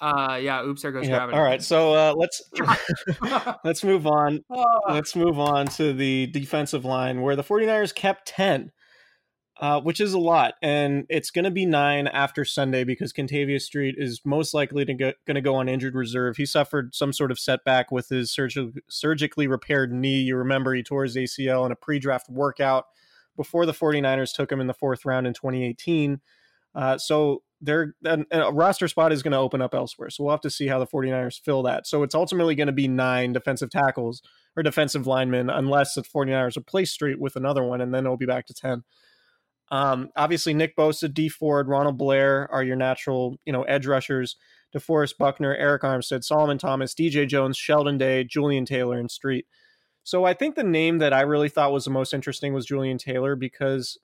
Uh, yeah. Oops, there goes Yeah, gravity. all right, so uh, let's let's move on. Ah. Let's move on to the defensive line where the 49ers kept 10, uh, which is a lot. And it's going to be nine after Sunday because Kentavius Street is most likely to go, going to go on injured reserve. He suffered some sort of setback with his surgi- surgically repaired knee. You remember he tore his ACL in a pre draft workout before the 49ers took him in the fourth round in 2018. Uh, so they're a, a roster spot is going to open up elsewhere. So we'll have to see how the 49ers fill that. So it's ultimately going to be nine defensive tackles or defensive linemen, unless the 49ers replace Street with another one, and then it'll be back to 10. Um, obviously, Nick Bosa, Dee Ford, Ronald Blair are your natural, you know, edge rushers. DeForest Buckner, Arik Armstead, Solomon Thomas, DJ Jones, Sheldon Day, Jullian Taylor, and Street. So I think the name that I really thought was the most interesting was Jullian Taylor because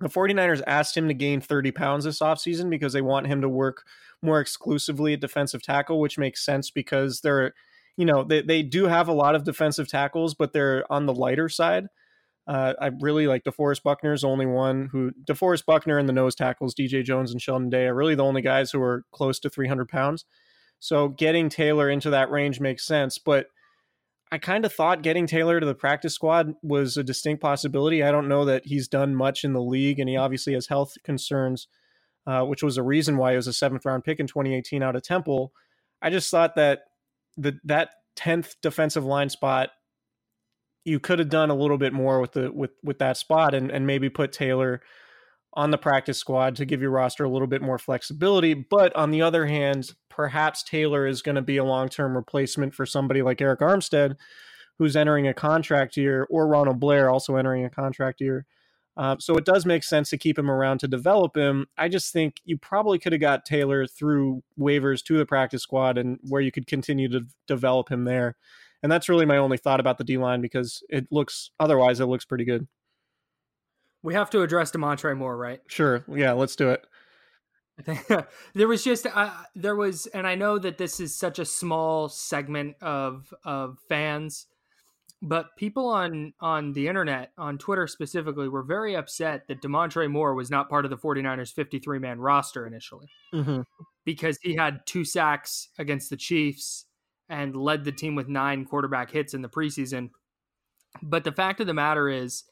the 49ers asked him to gain 30 pounds this offseason because they want him to work more exclusively at defensive tackle, which makes sense because they're, you know, they, they do have a lot of defensive tackles, but they're on the lighter side. Uh, I really like DeForest Buckner is only one who DeForest Buckner and the nose tackles, DJ Jones and Sheldon Day are really the only guys who are close to 300 pounds. So getting Taylor into that range makes sense, but I kind of thought getting Taylor to the practice squad was a distinct possibility. I don't know that he's done much in the league, and he obviously has health concerns, uh, which was a reason why he was a seventh round pick in 2018 out of Temple. I just thought that the that 10th defensive line spot, you could have done a little bit more with the with with that spot, and and maybe put Taylor on the practice squad to give your roster a little bit more flexibility. But on the other hand, perhaps Taylor is going to be a long term replacement for somebody like Arik Armstead, who's entering a contract year, or Ronald Blair also entering a contract year. Uh, so it does make sense to keep him around to develop him. I just think you probably could have got Taylor through waivers to the practice squad and where you could continue to develop him there. And that's really my only thought about the D line because it looks otherwise it looks pretty good. We have to address Damontre Moore, right? Sure. Yeah, let's do it. I think there was just uh, there was, and I know that this is such a small segment of of fans, But people on on the internet, on Twitter specifically, were very upset that Damontre Moore was not part of the 49ers 53 man roster initially Mm-hmm. because he had two sacks against the Chiefs and led the team with nine quarterback hits in the preseason. But the fact of the matter is,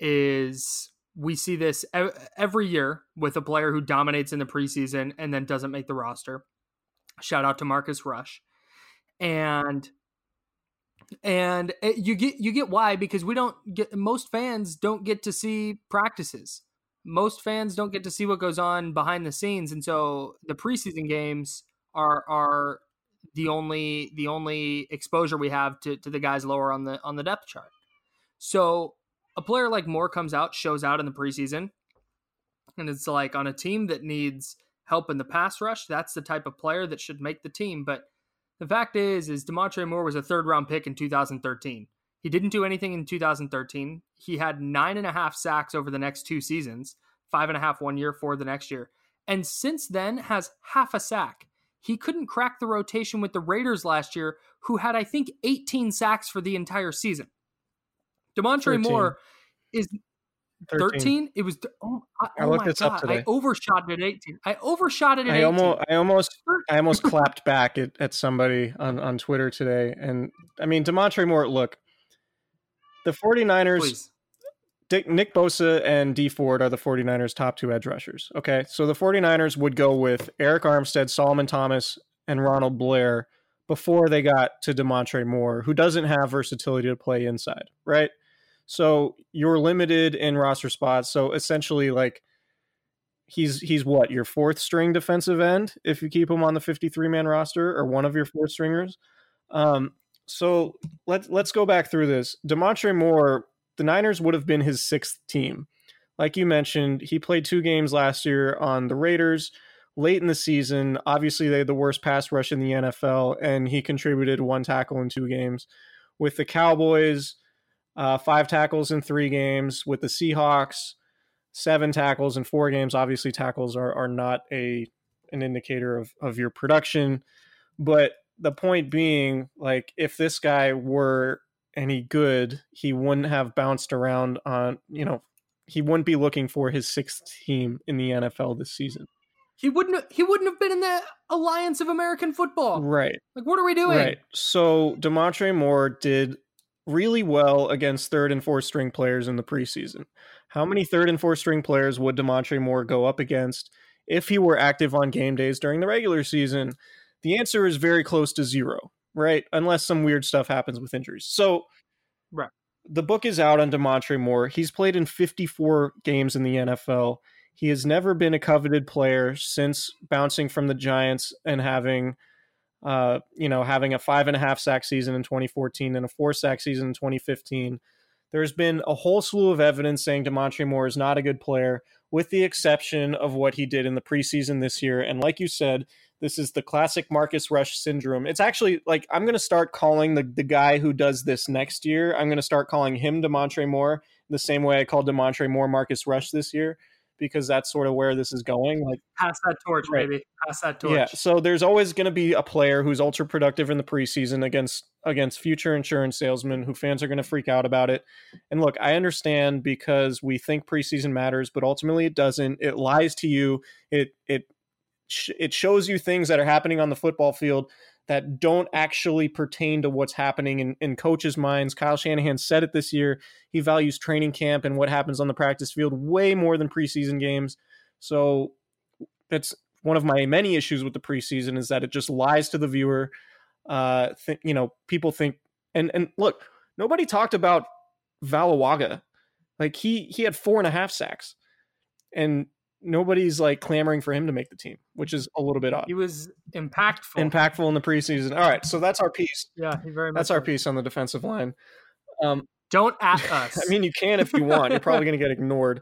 is we see this every year with a player who dominates in the preseason and then doesn't make the roster. Shout out to Marcus Rush, and and you get you get why because we don't get most fans don't get to see practices. Most fans don't get to see what goes on behind the scenes, and so the preseason games are are the only the only exposure we have to, to the guys lower on the on the depth chart. So a player like Moore comes out, shows out in the preseason, and it's like on a team that needs help in the pass rush, that's the type of player that should make the team. But the fact is, is Damontre Moore was a third round pick in 2013. He didn't do anything in 2013. He had nine and a half sacks over the next two seasons, five and a half one year, four the next year. And since then has half a sack. He couldn't crack the rotation with the Raiders last year, who had, I think, 18 sacks for the entire season. Damontre 13. Moore is 13. It was oh, I, I oh looked this up today. I overshot it at 18. I overshot it at I 18. almost, I almost, I almost clapped back at, at somebody on, on Twitter today. And I mean, Damontre Moore, look, the 49ers, Please. Dick, Nick Bosa and Dee Ford are the 49ers' top two edge rushers. Okay. So the 49ers would go with Arik Armstead, Solomon Thomas, and Ronald Blair before they got to Damontre Moore, who doesn't have versatility to play inside, right? So you're limited in roster spots. So essentially, like, he's he's what your fourth string defensive end if you keep him on the 53 man roster or one of your four stringers. Um, so let's let's go back through this. Damontre Moore, the Niners would have been his sixth team. Like you mentioned, he played two games last year on the Raiders late in the season. Obviously, they had the worst pass rush in the NFL, and he contributed one tackle in two games. With the Cowboys, uh, five tackles in three games. With the Seahawks, seven tackles in four games. Obviously, tackles are, are not a an indicator of, of your production. But the point being, like, if this guy were any good, he wouldn't have bounced around on, you know, he wouldn't be looking for his sixth team in the NFL this season. He wouldn't he wouldn't have been in the Alliance of American Football. Right. Like what are we doing? Right. So Damontre Moore did really well against third and fourth string players in the preseason. How many third and fourth string players would Damontre Moore go up against if he were active on game days during the regular season? The answer is very close to zero, right? Unless some weird stuff happens with injuries. So Right. the book is out on Damontre Moore. He's played in 54 games in the NFL. He has never been a coveted player since bouncing from the Giants and having uh, you know, having a five and a half sack season in 2014 and a four sack season in 2015. There's been a whole slew of evidence saying Damontre Moore is not a good player, with the exception of what he did in the preseason this year. And like you said, this is the classic Marcus Rush syndrome. It's actually like I'm going to start calling the, the guy who does this next year, I'm going to start calling him Damontre Moore the same way I called Damontre Moore Marcus Rush this year, because that's sort of where this is going. Like, Pass that torch, Right. baby. Pass that torch. yeah, so there's always going to be a player who's ultra productive in the preseason against against future insurance salesmen who fans are going to freak out about it. And look, I understand because we think preseason matters, but ultimately it doesn't. It lies to you. It it sh- it shows you things that are happening on the football field that don't actually pertain to what's happening in, in coaches' minds. Kyle Shanahan said it this year. He values training camp and what happens on the practice field way more than preseason games. So that's one of my many issues with the preseason is that it just lies to the viewer. Uh, th- you know, people think, and and look, nobody talked about Valawaga. Like he he had four and a half sacks, and nobody's like clamoring for him to make the team, which is a little bit odd. He was impactful. Impactful in the preseason. All right, so that's our piece. yeah, very much. That's our piece on the defensive line. Um, Don't at us. I mean, you can if you want. You're probably going to get ignored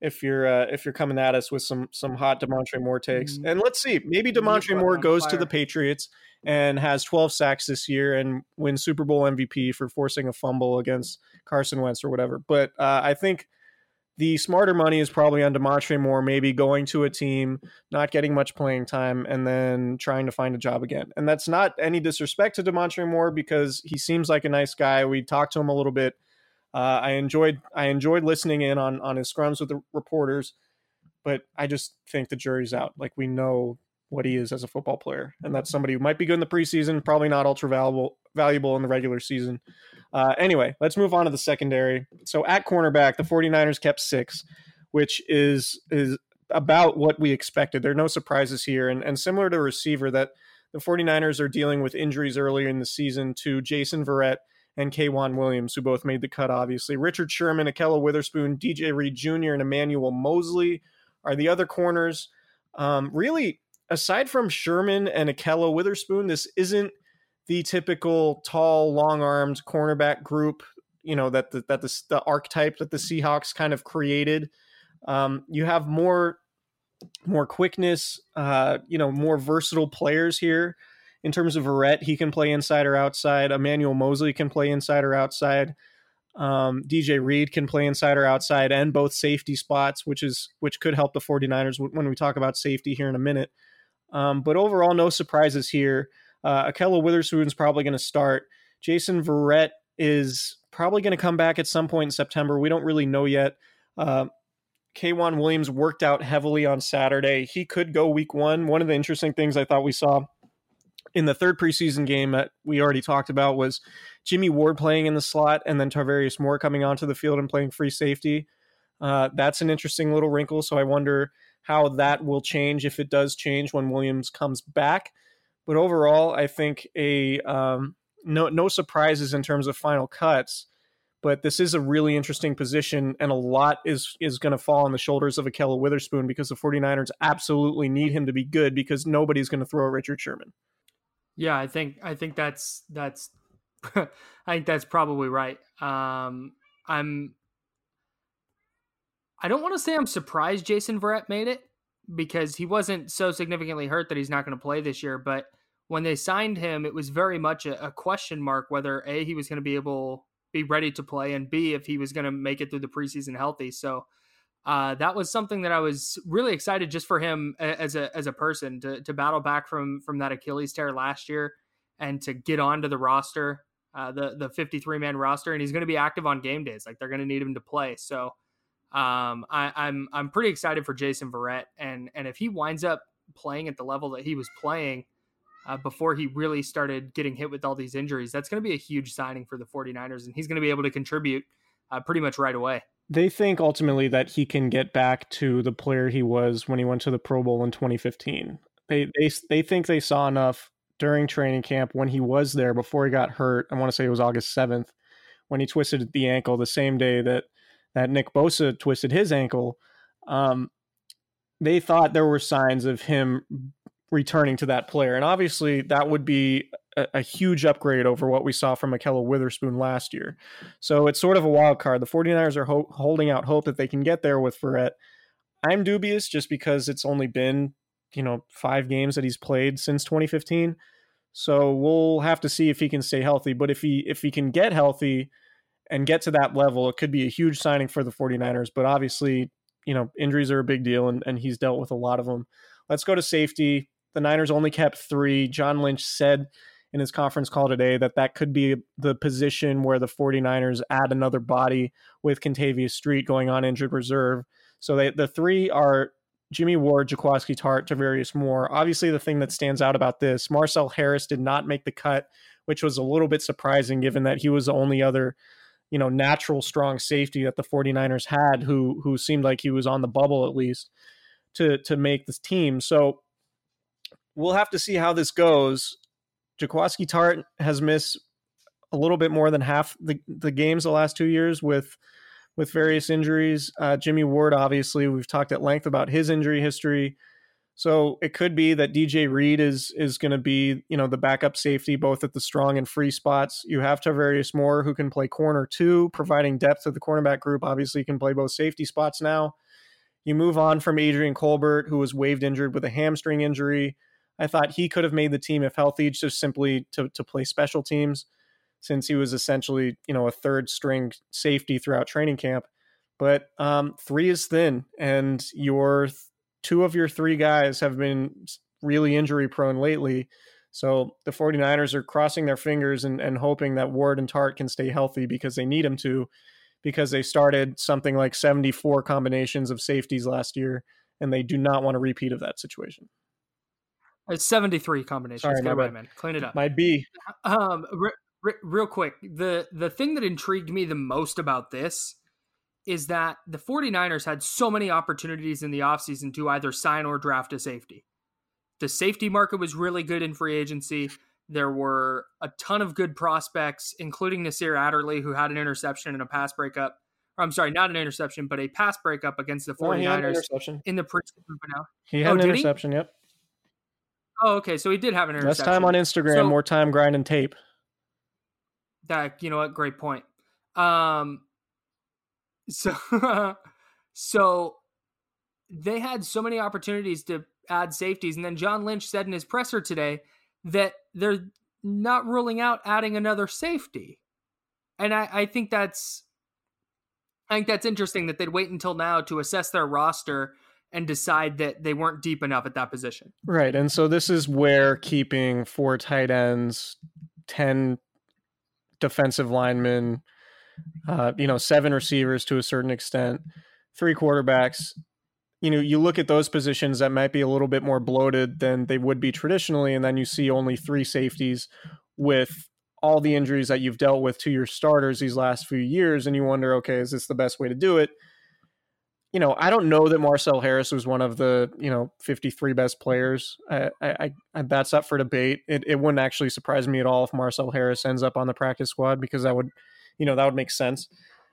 if you're uh, if you're coming at us with some some hot Damontre Moore takes. Mm. And let's see, maybe Damontre Moore goes to the Patriots and has 12 sacks this year and wins Super Bowl MVP for forcing a fumble against Carson Wentz or whatever. But uh, I think the smarter money is probably on Damontre Moore, maybe going to a team, not getting much playing time, and then trying to find a job again. And that's not any disrespect to Damontre Moore because he seems like a nice guy. We talked to him a little bit. Uh, I enjoyed I enjoyed listening in on on his scrums with the reporters, but I just think the jury's out. Like we know what he is as a football player, and that's somebody who might be good in the preseason, probably not ultra valuable valuable in the regular season. Uh, anyway, let's move on to the secondary. So at cornerback, the 49ers kept six, which is is about what we expected. There are no surprises here. And, and similar to receiver, that the 49ers are dealing with injuries earlier in the season to Jason Verrett and K'Waun Williams, who both made the cut, obviously. Richard Sherman, Ahkello Witherspoon, DJ Reed Jr., and Emmanuel Moseley are the other corners. Um, really, aside from Sherman and Ahkello Witherspoon, this isn't the typical tall, long-armed cornerback group. You know that the, that the, the archetype that the Seahawks kind of created. Um, you have more more quickness, uh, you know, more versatile players here. In terms of Verrett, he can play inside or outside. Emmanuel Moseley can play inside or outside. Um, DJ Reed can play inside or outside and both safety spots, which is which could help the 49ers when we talk about safety here in a minute. Um, but overall, no surprises here. Uh, Ahkello Witherspoon's probably going to start. Jason Verrett is probably going to come back at some point in September. We don't really know yet. Uh, K'Waun Williams worked out heavily on Saturday. He could go week one. One of the interesting things I thought we saw in the third preseason game that we already talked about was Jimmy Ward playing in the slot and then Tarvarius Moore coming onto the field and playing free safety. Uh, that's an interesting little wrinkle. So I wonder how that will change if it does change when Williams comes back. But overall, I think a um, no no surprises in terms of final cuts. But this is a really interesting position, and a lot is is going to fall on the shoulders of Ahkello Witherspoon because the 49ers absolutely need him to be good because nobody's going to throw Richard Sherman. Yeah, I think I think that's that's I think that's probably right. Um, I'm I don't want to say I'm surprised Jason Verrett made it because he wasn't so significantly hurt that he's not going to play this year. But when they signed him, it was very much a, a question mark whether a he was going to be able be ready to play, and b if he was going to make it through the preseason healthy. So uh, that was something that I was really excited just for him as a as a person to to battle back from from that Achilles tear last year and to get onto the roster, uh, the the 53 man roster, and he's going to be active on game days. Like they're going to need him to play. So um, I, I'm I'm pretty excited for Jason Verrett, and and if he winds up playing at the level that he was playing uh, before he really started getting hit with all these injuries, that's going to be a huge signing for the 49ers, and he's going to be able to contribute uh, pretty much right away. They think ultimately that he can get back to the player he was when he went to the Pro Bowl in 2015. They they they think they saw enough during training camp when he was there before he got hurt. I want to say it was August 7th when he twisted the ankle the same day that that Nick Bosa twisted his ankle, um, they thought there were signs of him returning to that player. And obviously, that would be a, a, huge upgrade over what we saw from Ahkello Witherspoon last year. So it's sort of a wild card. The 49ers are ho- holding out hope that they can get there with Verrett. I'm dubious just because it's only been, you know, five games that he's played since 2015. So we'll have to see if he can stay healthy. But if he if he can get healthy, and get to that level, it could be a huge signing for the 49ers. But obviously, you know, injuries are a big deal, and, and he's dealt with a lot of them. Let's go to safety. The Niners only kept three. John Lynch said in his conference call today that that could be the position where the 49ers add another body with Kentavius Street going on injured reserve. So they, the three are Jimmy Ward, Jaquiski Tartt, Tarvarius Moore. Obviously, the thing that stands out about this, Marcel Harris did not make the cut, which was a little bit surprising given that he was the only other you know natural strong safety that the 49ers had who who seemed like he was on the bubble at least to to make this team. So we'll have to see how this goes. Jaquiski Tartt has missed a little bit more than half the, the games the last two years with with various injuries. Uh, Jimmy Ward obviously we've talked at length about his injury history so it could be that DJ Reed is is going to be, you know, the backup safety both at the strong and free spots. You have Tarvarius Moore who can play corner too, providing depth to the cornerback group. Obviously, he can play both safety spots now. You move on from Adrian Colbert, who was waived injured with a hamstring injury. I thought he could have made the team if healthy, just simply to to play special teams, since he was essentially, you know, a third string safety throughout training camp. but um, three is thin, and your two of your three guys have been really injury prone lately. So the 49ers are crossing their fingers and, and hoping that Ward and Tartt can stay healthy because they need them to, because they started something like 74 combinations of safeties last year, and they do not want a repeat of that situation. It's 73 combinations. Sorry, Get right, man. Clean it up. My B. Um, re- re- real quick, the the thing that intrigued me the most about this is that the 49ers had so many opportunities in the offseason to either sign or draft a safety. The safety market was really good in free agency. There were a ton of good prospects, including Nasir Adderley, who had an interception and a pass breakup. Or, I'm sorry, not an interception, but a pass breakup against the Oh, he had an 49ers interception. in the preseason finale. He had Oh, an did he? interception. Yep. Oh, okay. So he did have an interception. Less time on Instagram, So- more time grinding tape. That you know what? Great point. Um, so so they had so many opportunities to add safeties, and then John Lynch said in his presser today that they're not ruling out adding another safety, and I, I think that's I think that's interesting that they'd wait until now to assess their roster and decide that they weren't deep enough at that position. Right. And so this is where keeping four tight ends, 10 defensive linemen, uh, you know, seven receivers to a certain extent, three quarterbacks. You know, you look at those positions that might be a little bit more bloated than they would be traditionally, and then you see only three safeties with all the injuries that you've dealt with to your starters these last few years, and you wonder, okay, is this the best way to do it? You know, I don't know that Marcel Harris was one of the you know 53 best players. I, I, I that's up for debate. It, it wouldn't actually surprise me at all if Marcel Harris ends up on the practice squad because that would, you know, that would make sense.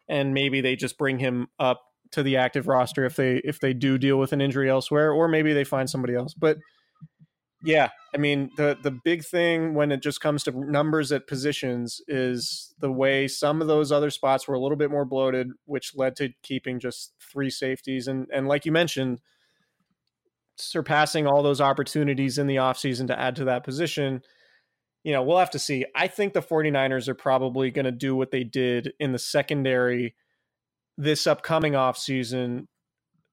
And maybe they just bring him up to the active roster if they if they do deal with an injury elsewhere, or maybe they find somebody else. But yeah, I mean the the big thing when it just comes to numbers at positions is the way some of those other spots were a little bit more bloated, which led to keeping just three safeties. And and like you mentioned, surpassing all those opportunities in the offseason to add to that position. You know, we'll have to see. I think the 49ers are probably going to do what they did in the secondary this upcoming offseason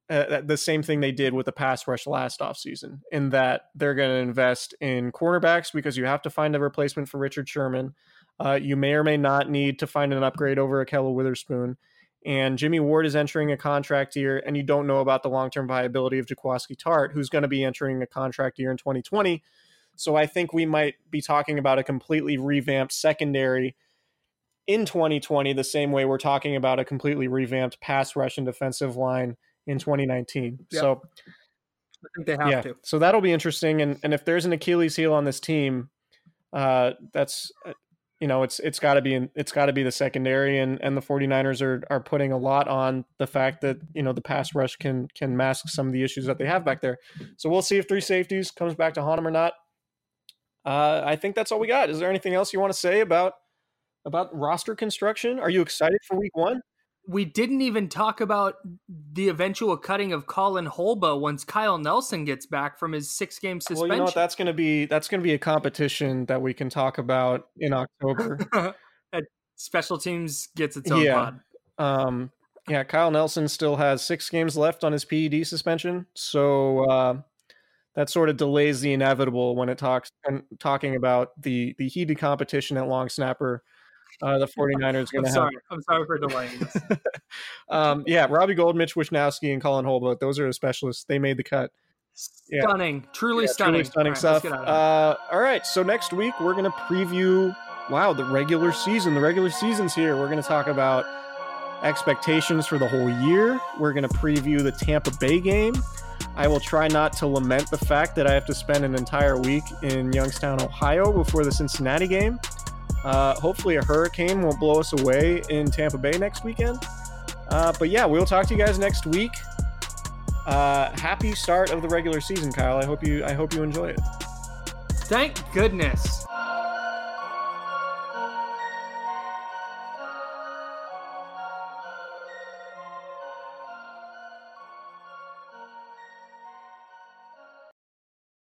uh, the same thing they did with the pass rush last offseason, in that they're going to invest in cornerbacks because you have to find a replacement for Richard Sherman. Uh, you may or may not need to find an upgrade over Ahkello Witherspoon. And Jimmy Ward is entering a contract year, and you don't know about the long term viability of Jaquiski Tartt, who's going to be entering a contract year in 2020. So I think we might be talking about a completely revamped secondary in 2020, the same way we're talking about a completely revamped pass rush and defensive line in 2019. Yep. So I think they have yeah, to. so that'll be interesting. And and if there's an Achilles heel on this team, uh, that's uh, you know it's it's got to be in, it's got to be the secondary. And and the 49ers are are putting a lot on the fact that you know the pass rush can can mask some of the issues that they have back there. So we'll see if three safeties comes back to haunt them or not. Uh, I think that's all we got. Is there anything else you want to say about about roster construction? Are you excited for week one? we didn't even talk about the eventual cutting of Colin Holba once Kyle Nelson gets back from his six game suspension. Well, you know what? That's going to be that's going to be a competition that we can talk about in October. Special teams gets its own Yeah. pod. um, yeah, Kyle Nelson still has six games left on his PED suspension, so uh, that sort of delays the inevitable when it talks and talking about the the heated competition at long snapper. Uh, the 49ers going to have. I'm sorry for delaying this. um, yeah, Robbie Gould, Mitch Wishnowsky, and Colin Holbrook. Those are the specialists. They made the cut. Yeah. Stunning. Truly Yeah, stunning. Truly stunning All right, stuff. let's get out of Uh, all right, so next week we're going to preview. Wow, the regular season. The regular season's here. We're going to talk about expectations for the whole year. We're going to preview the Tampa Bay game. I will try not to lament the fact that I have to spend an entire week in Youngstown, Ohio before the Cincinnati game. Uh, hopefully, a hurricane won't blow us away in Tampa Bay next weekend. Uh, but yeah, we'll talk to you guys next week. Uh, happy start of the regular season, Kyle. I hope you I hope you enjoy it. Thank goodness.